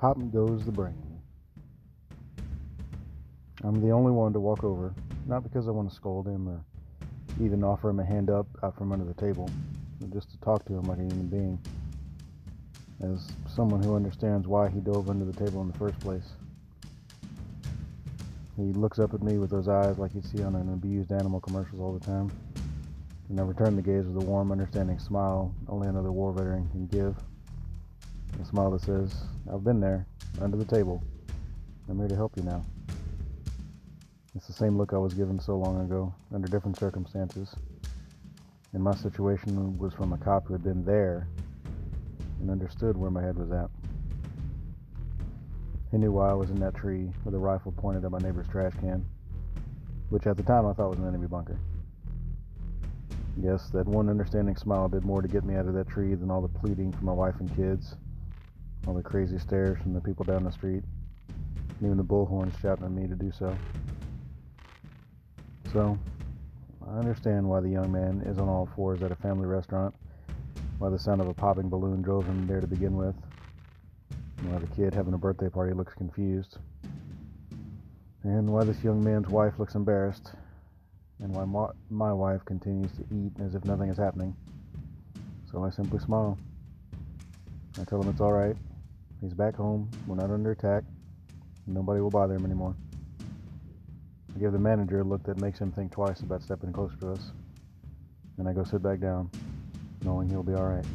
pop goes the brain. I'm the only one to walk over, not because I want to scold him or even offer him a hand up out from under the table, but just to talk to him like a human being, as someone who understands why he dove under the table in the first place. He looks up at me with those eyes like you'd see on an abused animal commercials all the time, and I return the gaze with a warm, understanding smile only another war veteran can give. A smile that says, I've been there, under the table. I'm here to help you now. It's the same look I was given so long ago, under different circumstances. And my situation was from a cop who had been there and understood where my head was at. He knew why I was in that tree with a rifle pointed at my neighbor's trash can, which at the time I thought was an enemy bunker. Yes, that one understanding smile did more to get me out of that tree than all the pleading from my wife and kids, all the crazy stares from the people down the street, and even the bullhorns shouting at me to do so. So, I understand why the young man is on all fours at a family restaurant, why the sound of a popping balloon drove him there to begin with, why the kid having a birthday party looks confused, and why this young man's wife looks embarrassed, and why my, my wife continues to eat as if nothing is happening. So I simply smile. I tell him it's alright. He's back home. We're not under attack. Nobody will bother him anymore. I give the manager a look that makes him think twice about stepping closer to us. Then I go sit back down, knowing he'll be alright.